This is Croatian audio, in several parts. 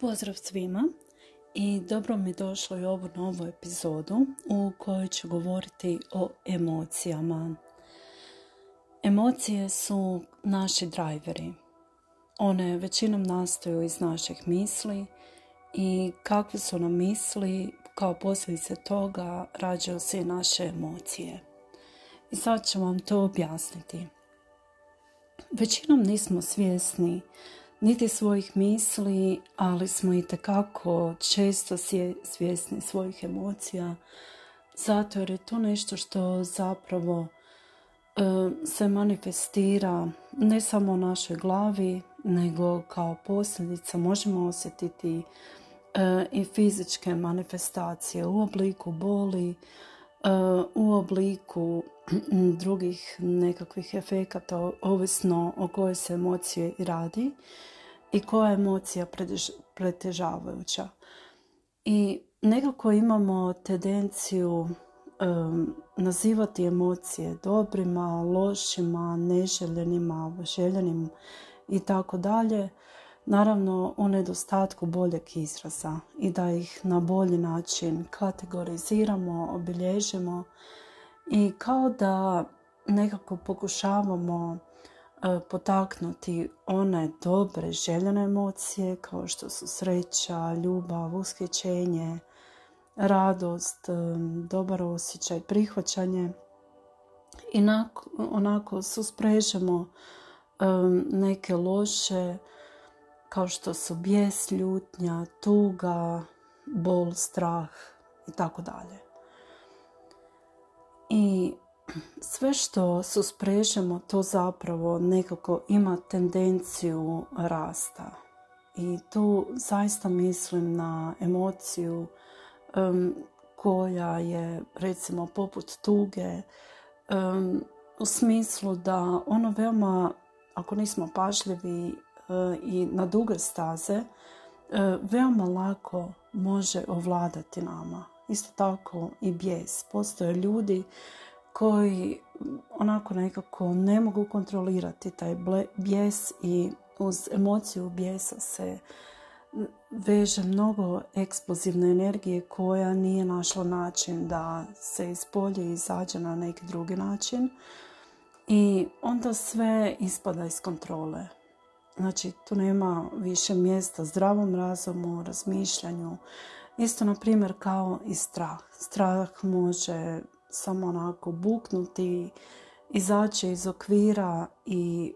Pozdrav svima i dobro mi došlo i ovu novu epizodu u kojoj ću govoriti o emocijama. Emocije su naši drajveri. One većinom nastaju iz naših misli i kakve su nam misli, kao posljedice toga rađaju se i naše emocije. I sad ću vam to objasniti. Većinom nismo svjesni niti svojih misli, ali smo i tekako često svjesni svojih emocija, zato jer je to nešto što zapravo e, se manifestira ne samo u našoj glavi, nego kao posljedica možemo osjetiti e, i fizičke manifestacije u obliku boli, e, u obliku drugih nekakvih efekata, ovisno o kojoj se emocije radi i koja je emocija pretežavajuća. I nekako imamo tendenciju nazivati emocije dobrima, lošima, neželjenima, željenim i tako dalje. Naravno u nedostatku boljeg izraza i da ih na bolji način kategoriziramo, obilježimo i kao da nekako pokušavamo potaknuti one dobre željene emocije kao što su sreća, ljubav, ushićenje, radost, e, dobar osjećaj, prihvaćanje i onako susprežemo e, neke loše kao što su bijes, ljutnja, tuga, bol, strah i tako dalje. I sve što susprežemo to zapravo nekako ima tendenciju rasta. I tu zaista mislim na emociju koja je recimo poput tuge u smislu da ono veoma, ako nismo pažljivi e, i na duge staze, e, veoma lako može ovladati nama. Isto tako i bijes. Postoje ljudi koji onako nekako ne mogu kontrolirati taj bijes i uz emociju bijesa se veže mnogo eksplozivne energije koja nije našla način da se ispolje i izađe na neki drugi način i onda sve ispada iz kontrole. Znači, tu nema više mjesta zdravom razumu, razmišljanju. Isto, na primjer, kao i strah. Strah može samo onako buknuti, izaći iz okvira i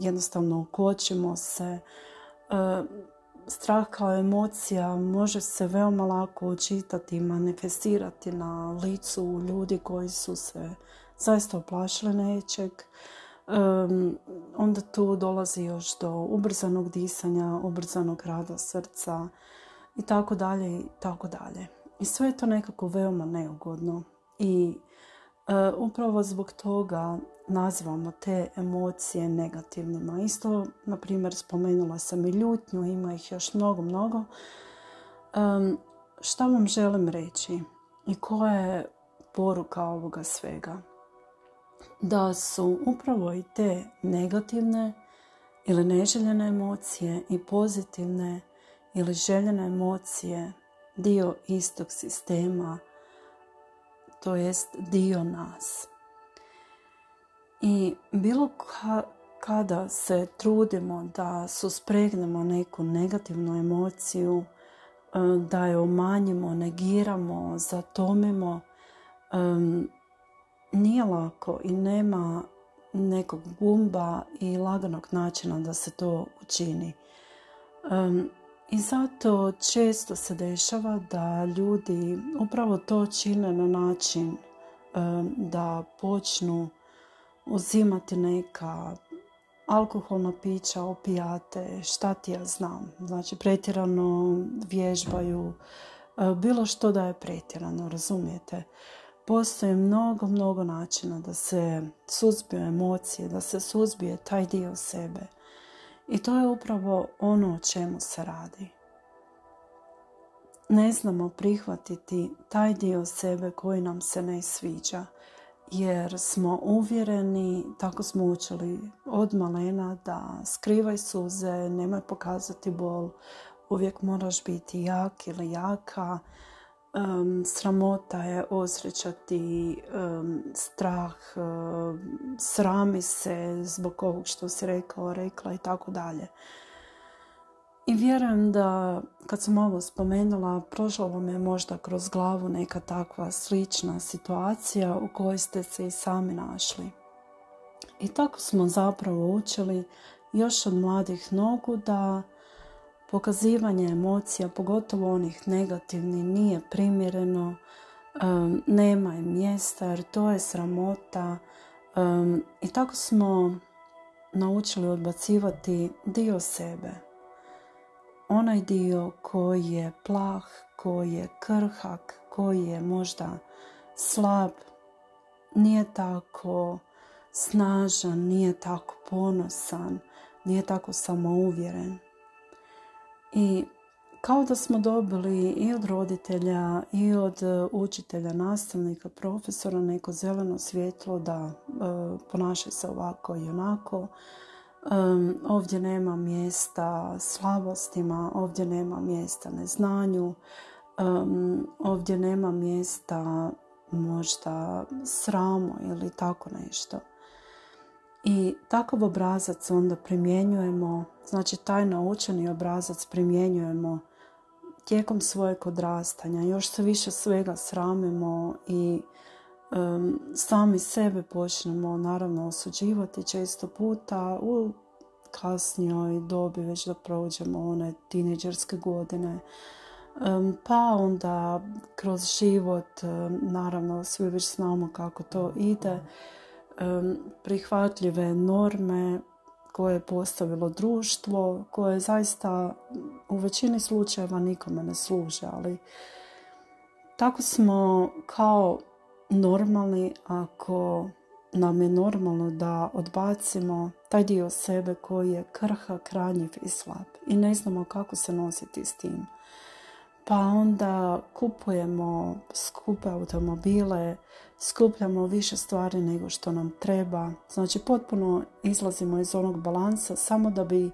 jednostavno ukočimo se. strah kao emocija može se veoma lako učitati i manifestirati na licu ljudi koji su se zaista oplašili nečeg. onda tu dolazi još do ubrzanog disanja, ubrzanog rada srca i tako dalje i tako dalje. I sve je to nekako veoma neugodno i e, upravo zbog toga nazivamo te emocije negativnima. Isto, na primjer, spomenula sam i ljutnju, ima ih još mnogo, mnogo. šta vam želim reći i koja je poruka ovoga svega? Da su upravo i te negativne ili neželjene emocije i pozitivne ili željene emocije dio istog sistema to jest dio nas. I bilo kada se trudimo da suspregnemo neku negativnu emociju, e, da je umanjimo, negiramo, zatomimo, nije lako i nema nekog gumba i laganog načina da se to učini. I zato često se dešava da ljudi upravo to čine na način da počnu uzimati neka alkoholna pića, opijate, šta ti ja znam. Znači pretjerano vježbaju, e, bilo što da je pretjerano, razumijete. Postoji mnogo, mnogo načina da se suzbiju emocije, da se suzbije taj dio sebe. I to je upravo ono o čemu se radi. Ne znamo prihvatiti taj dio sebe koji nam se ne sviđa, jer smo uvjereni, tako smo učili od malena, da skrivaj suze, nemoj pokazati bol, uvijek moraš biti jak ili jaka, sramota je osjećati strah, srami se zbog ovog što si rekao, rekla i tako dalje. I vjerujem da kad sam ovo spomenula, prošla vam je možda kroz glavu neka takva slična situacija u kojoj ste se i sami našli. I tako smo zapravo učili još od mladih nogu da pokazivanje emocija, pogotovo onih negativnih, nije primjereno, nema je mjesta jer to je sramota. I tako smo naučili odbacivati dio sebe. Onaj dio koji je plah, koji je krhak, koji je možda slab, nije tako snažan, nije tako ponosan, nije tako samouvjeren. I kao da smo dobili i od roditelja i od e, učitelja, nastavnika, profesora neko zeleno svjetlo da e, ponaša se ovako i onako. ovdje nema mjesta slabostima, ovdje nema mjesta neznanju, ovdje nema mjesta možda sramu ili tako nešto. I takav obrazac onda primjenjujemo, znači taj naučeni obrazac primjenjujemo tijekom svojeg odrastanja. Još se više svega sramimo i sami sebe počnemo naravno osuđivati često puta u kasnijoj dobi već da prođemo one tineđerske godine. pa onda kroz život, naravno svi već znamo kako to ide prihvatljive norme koje je postavilo društvo, koje zaista u većini slučajeva nikome ne služe, ali tako smo kao normalni ako nam je normalno da odbacimo taj dio sebe koji je krha, kranjiv i slab i ne znamo kako se nositi s tim. Pa onda kupujemo skupe automobile, skupljamo više stvari nego što nam treba. Znači potpuno izlazimo iz onog balansa samo da bi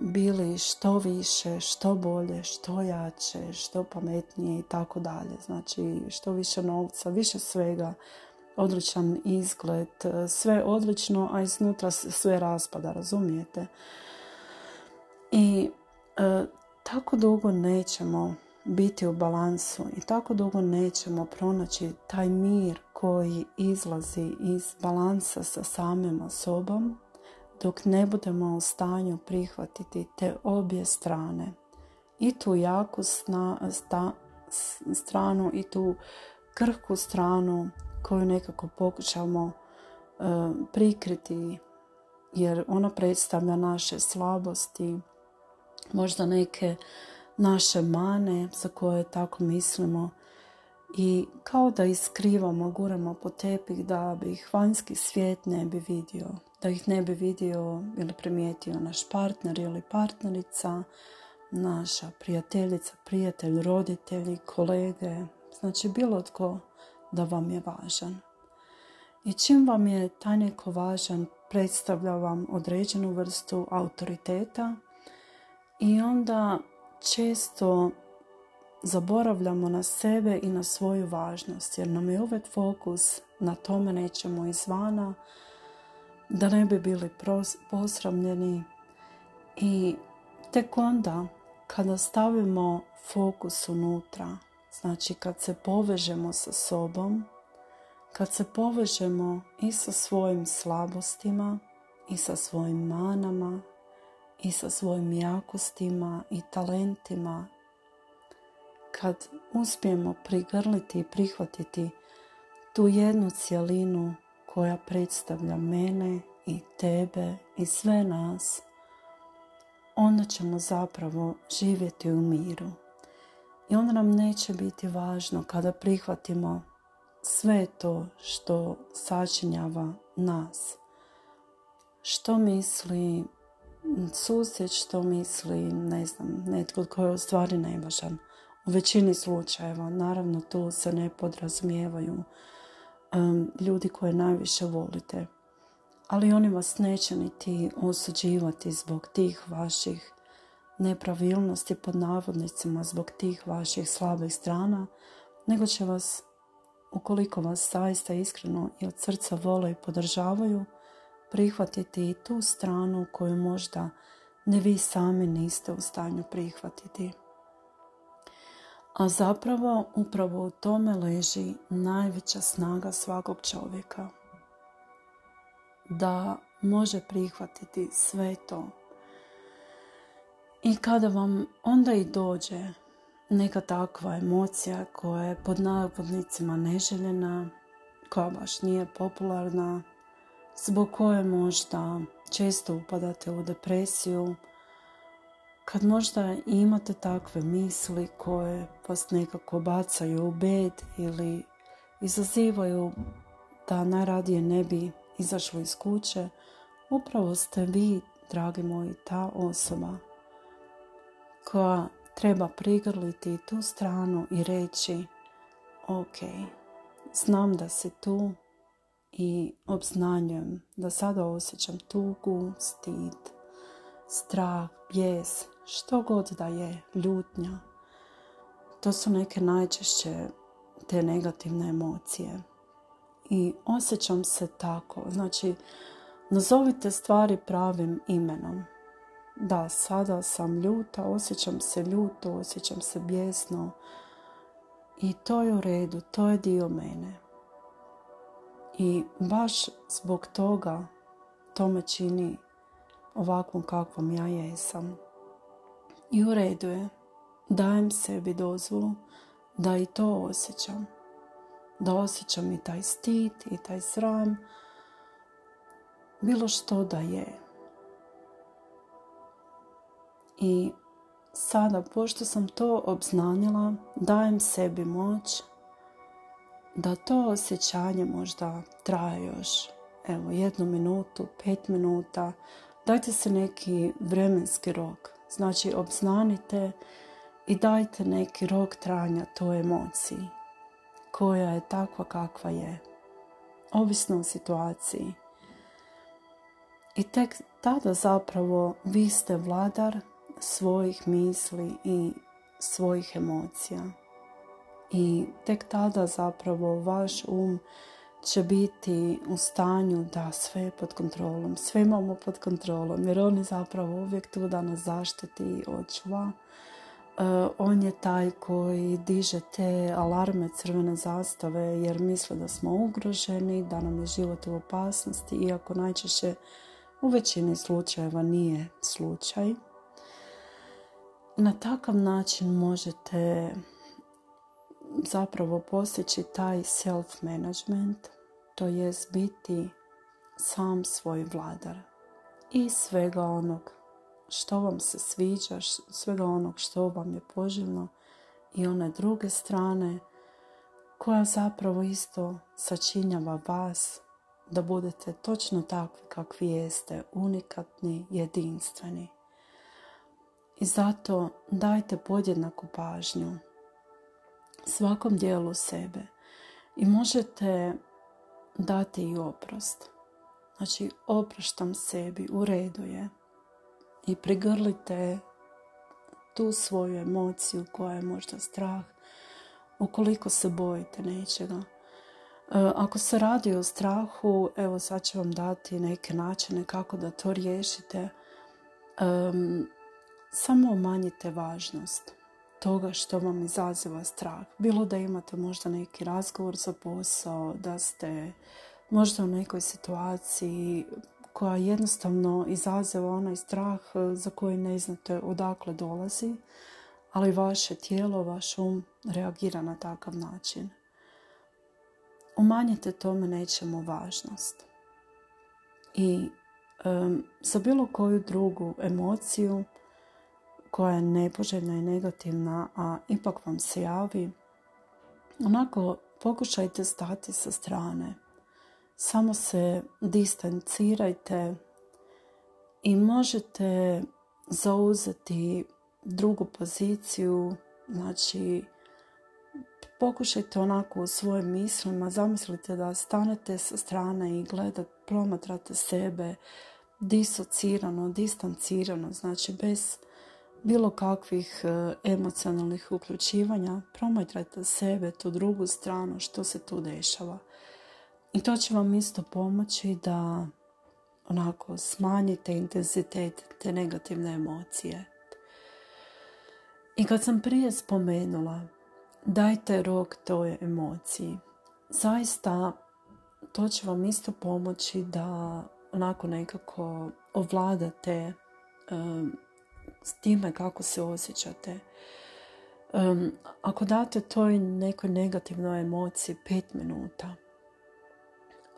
bili što više, što bolje, što jače, što pametnije i tako dalje. Znači što više novca, više svega, odličan izgled, sve odlično, a iznutra sve raspada, razumijete? I e, tako dugo nećemo biti u balansu i tako dugo nećemo pronaći taj mir koji izlazi iz balansa sa samim sobom dok ne budemo u stanju prihvatiti te obje strane. I tu jaku stranu i tu krhku stranu koju nekako pokušamo e, prikriti jer ona predstavlja naše slabosti možda neke naše mane za koje tako mislimo i kao da ih skrivamo, guramo po tepih da bi ih vanjski svijet ne bi vidio, da ih ne bi vidio ili primijetio naš partner ili partnerica, naša prijateljica, prijatelj, roditelji, kolege, znači bilo tko da vam je važan. I čim vam je taj neko važan, predstavlja vam određenu vrstu autoriteta i onda često zaboravljamo na sebe i na svoju važnost jer nam je uvijek fokus na tome nećemo izvana da ne bi bili posramljeni. I tek onda kada stavimo fokus unutra znači kad se povežemo sa sobom kad se povežemo i sa svojim slabostima i sa svojim manama i sa svojim jakostima i talentima kad uspijemo prigrliti i prihvatiti tu jednu cjelinu koja predstavlja mene i tebe i sve nas, onda ćemo zapravo živjeti u miru. I onda nam neće biti važno kada prihvatimo sve to što sačinjava nas. Što misli susjed što misli, ne znam, netko tko je u stvari nevažan. U većini slučajeva, naravno tu se ne podrazumijevaju ljudi koje najviše volite. Ali oni vas neće niti osuđivati zbog tih vaših nepravilnosti pod navodnicima zbog tih vaših slabih strana, nego će vas, ukoliko vas zaista iskreno i od srca vole i podržavaju, prihvatiti i tu stranu koju možda ne vi sami niste u stanju prihvatiti. A zapravo upravo u tome leži najveća snaga svakog čovjeka. Da može prihvatiti sve to. I kada vam onda i dođe neka takva emocija koja je pod navodnicima neželjena, koja baš nije popularna, zbog koje možda često upadate u depresiju, kad možda imate takve misli koje vas nekako bacaju u bed ili izazivaju da najradije ne bi izašli iz kuće, upravo ste vi, dragi moji, ta osoba koja treba prigrliti tu stranu i reći ok, znam da si tu i obznanjujem da sada osjećam tugu, stid, strah, bijes, što god da je, ljutnja. To su neke najčešće te negativne emocije. I osjećam se tako. Znači, nazovite stvari pravim imenom. Da, sada sam ljuta, osjećam se ljuto, osjećam se bijesno. I to je u redu, to je dio mene. I baš zbog toga to me čini ovakvom kakvom ja jesam. I u redu je, dajem sebi dozvolu da i to osjećam. Da osjećam i taj stid i taj sram, bilo što da je. I sada, pošto sam to obznanila, dajem sebi moć da to osjećanje možda traje još evo, jednu minutu, pet minuta. Dajte se neki vremenski rok. Znači, obznanite i dajte neki rok trajanja toj emociji koja je takva kakva je. Ovisno o situaciji. I tek tada zapravo vi ste vladar svojih misli i svojih emocija. I tek tada zapravo vaš um će biti u stanju da sve je pod kontrolom, sve imamo pod kontrolom, jer on je zapravo uvijek tu da nas zaštiti i očuva. Uh, on je taj koji diže te alarme crvene zastave jer misle da smo ugroženi, da nam je život u opasnosti, iako najčešće u većini slučajeva nije slučaj. Na takav način možete zapravo postići taj self-management, to jest biti sam svoj vladar i svega onog što vam se sviđa, svega onog što vam je poželjno i one druge strane koja zapravo isto sačinjava vas da budete točno takvi kakvi jeste, unikatni, jedinstveni. I zato dajte podjednaku pažnju svakom dijelu sebe i možete dati i oprost. Znači, opraštam sebi, u redu je. I prigrlite tu svoju emociju koja je možda strah, ukoliko se bojite nečega. E, ako se radi o strahu, evo sad ću vam dati neke načine kako da to riješite. samo umanjite važnost toga što vam izaziva strah. Bilo da imate možda neki razgovor za posao, da ste možda u nekoj situaciji koja jednostavno izaziva onaj strah za koji ne znate odakle dolazi, ali vaše tijelo, vaš um reagira na takav način. Umanjite tome nečemu važnost. I za bilo koju drugu emociju koja je nepoželjna i negativna, a ipak vam se javi, onako pokušajte stati sa strane. Samo se distancirajte i možete zauzeti drugu poziciju, znači pokušajte onako u svojim mislima, zamislite da stanete sa strane i gledate, promatrate sebe disocirano, distancirano, znači bez bilo kakvih e, emocionalnih uključivanja, promatrajte sebe, tu drugu stranu, što se tu dešava. I to će vam isto pomoći da onako smanjite intenzitet te negativne emocije. I kad sam prije spomenula, dajte rok toj emociji. Zaista to će vam isto pomoći da onako nekako ovladate um, s time kako se osjećate. Um, ako date toj nekoj negativnoj emociji pet minuta,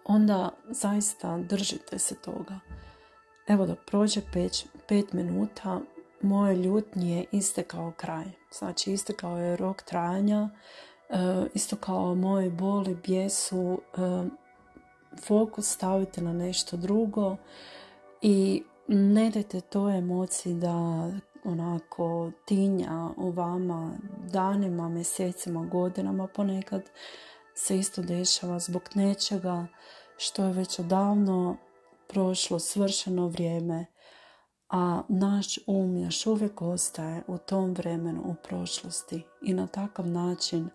onda zaista držite se toga. Evo dok prođe pet, pet minuta, moje ljutnje je istekao kraj. Znači istekao je rok trajanja, uh, isto kao moje boli, bijesu, fokus stavite na nešto drugo i ne dajte toj emociji da onako tinja u vama danima, mjesecima, godinama ponekad se isto dešava zbog nečega što je već odavno prošlo svršeno vrijeme, a naš um još uvijek ostaje u tom vremenu u prošlosti i na takav način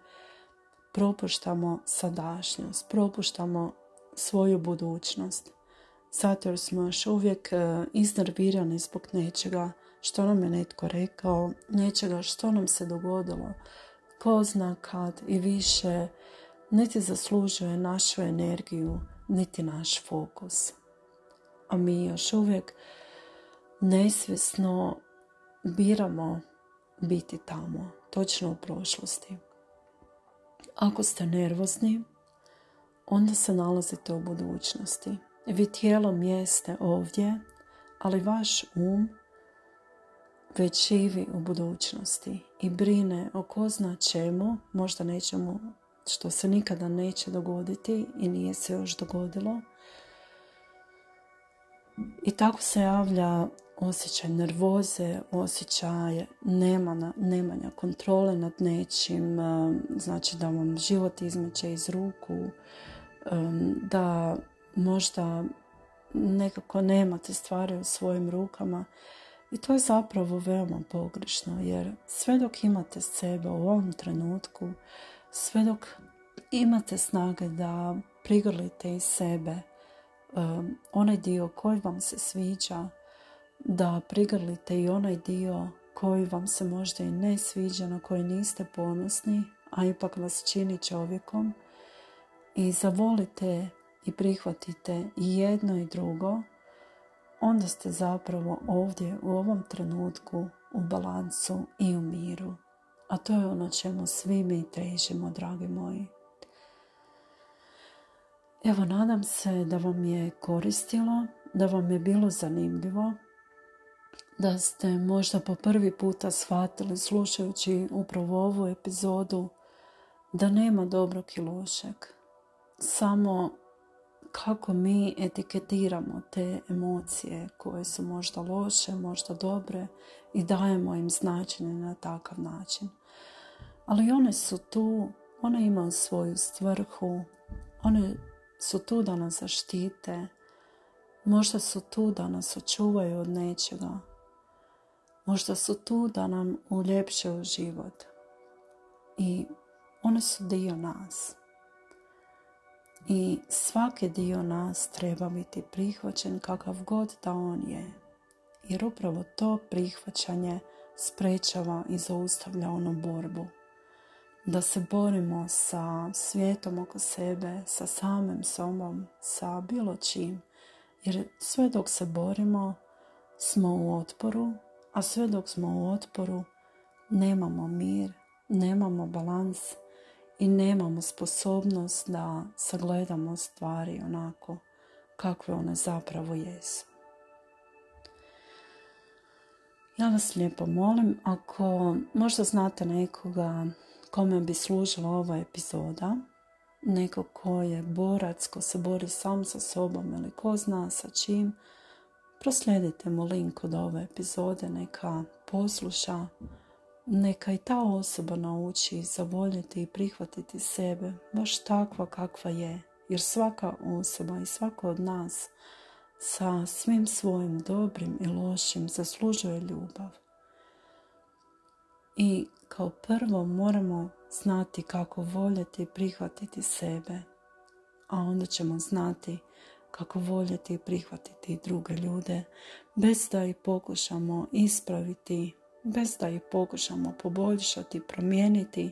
propuštamo sadašnjost, propuštamo svoju budućnost. Zato jer smo još uvijek e, iznervirani zbog nečega što nam je netko rekao, nečega što nam se dogodilo, ko zna kad i više niti zaslužuje našu energiju, niti naš fokus. A mi još uvijek nesvjesno biramo biti tamo, točno u prošlosti. Ako ste nervozni, onda se nalazite u budućnosti. Vi tijelom jeste ovdje, ali vaš um već živi u budućnosti i brine o ko zna čemu, možda nečemu što se nikada neće dogoditi i nije se još dogodilo. I tako se javlja osjećaj nervoze, osjećaj nemana, nemanja kontrole nad nečim, znači da vam život izmeće iz ruku, da možda nekako nemate stvari u svojim rukama. I to je zapravo veoma pogrešno jer sve dok imate sebe u ovom trenutku, sve dok imate snage da prigrlite iz sebe um, onaj dio koji vam se sviđa, da prigrlite i onaj dio koji vam se možda i ne sviđa, na koji niste ponosni, a ipak vas čini čovjekom i zavolite i prihvatite i jedno i drugo, onda ste zapravo ovdje u ovom trenutku u balansu i u miru. A to je ono čemu svi mi težimo, dragi moji. Evo, nadam se da vam je koristilo, da vam je bilo zanimljivo, da ste možda po prvi puta shvatili slušajući upravo ovu epizodu da nema dobrog i lošeg. Samo kako mi etiketiramo te emocije koje su možda loše, možda dobre i dajemo im značenje na takav način. Ali one su tu, one imaju svoju stvrhu, one su tu da nas zaštite, možda su tu da nas očuvaju od nečega, možda su tu da nam uljepšaju život i one su dio nas. I svaki dio nas treba biti prihvaćen kakav god da on je. Jer upravo to prihvaćanje sprečava i zaustavlja onu borbu. Da se borimo sa svijetom oko sebe, sa samim sobom, sa bilo čim. Jer sve dok se borimo, smo u otporu, a sve dok smo u otporu, nemamo mir, nemamo balans, i nemamo sposobnost da sagledamo stvari onako kakve one zapravo jesu. Ja vas lijepo molim, ako možda znate nekoga kome bi služila ova epizoda, neko ko je borac, ko se bori sam sa sobom ili ko zna sa čim, proslijedite mu link od ove epizode, neka posluša, neka i ta osoba nauči zavoljeti i prihvatiti sebe baš takva kakva je, jer svaka osoba i svako od nas sa svim svojim dobrim i lošim zaslužuje ljubav. I kao prvo moramo znati kako voljeti i prihvatiti sebe, a onda ćemo znati kako voljeti i prihvatiti druge ljude bez da ih pokušamo ispraviti, bez da ih pokušamo poboljšati, promijeniti,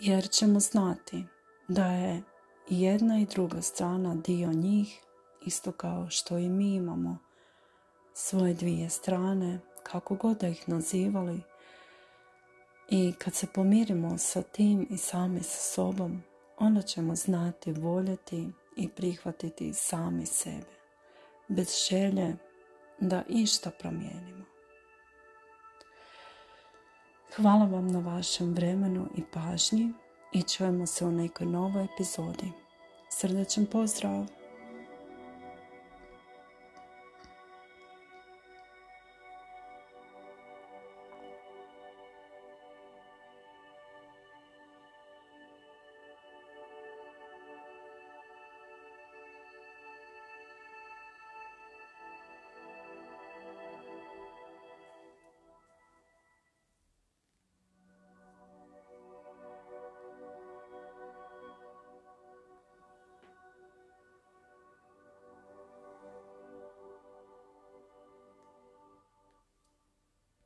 jer ćemo znati da je jedna i druga strana dio njih, isto kao što i mi imamo svoje dvije strane, kako god da ih nazivali. I kad se pomirimo sa tim i sami sa sobom, onda ćemo znati voljeti i prihvatiti sami sebe, bez želje da išta promijenimo. Hvala vam na vašem vremenu i pažnji i čujemo se u nekoj novoj epizodi. Srdečan pozdrav!